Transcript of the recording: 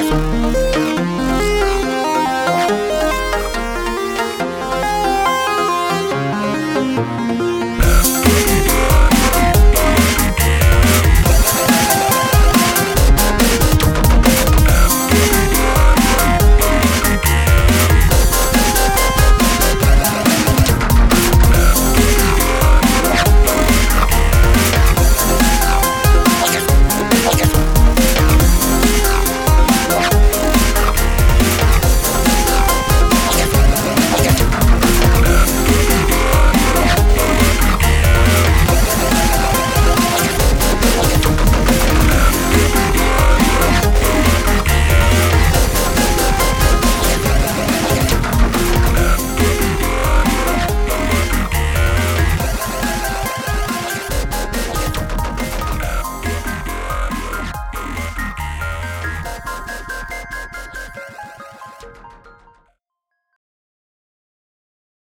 Gracias.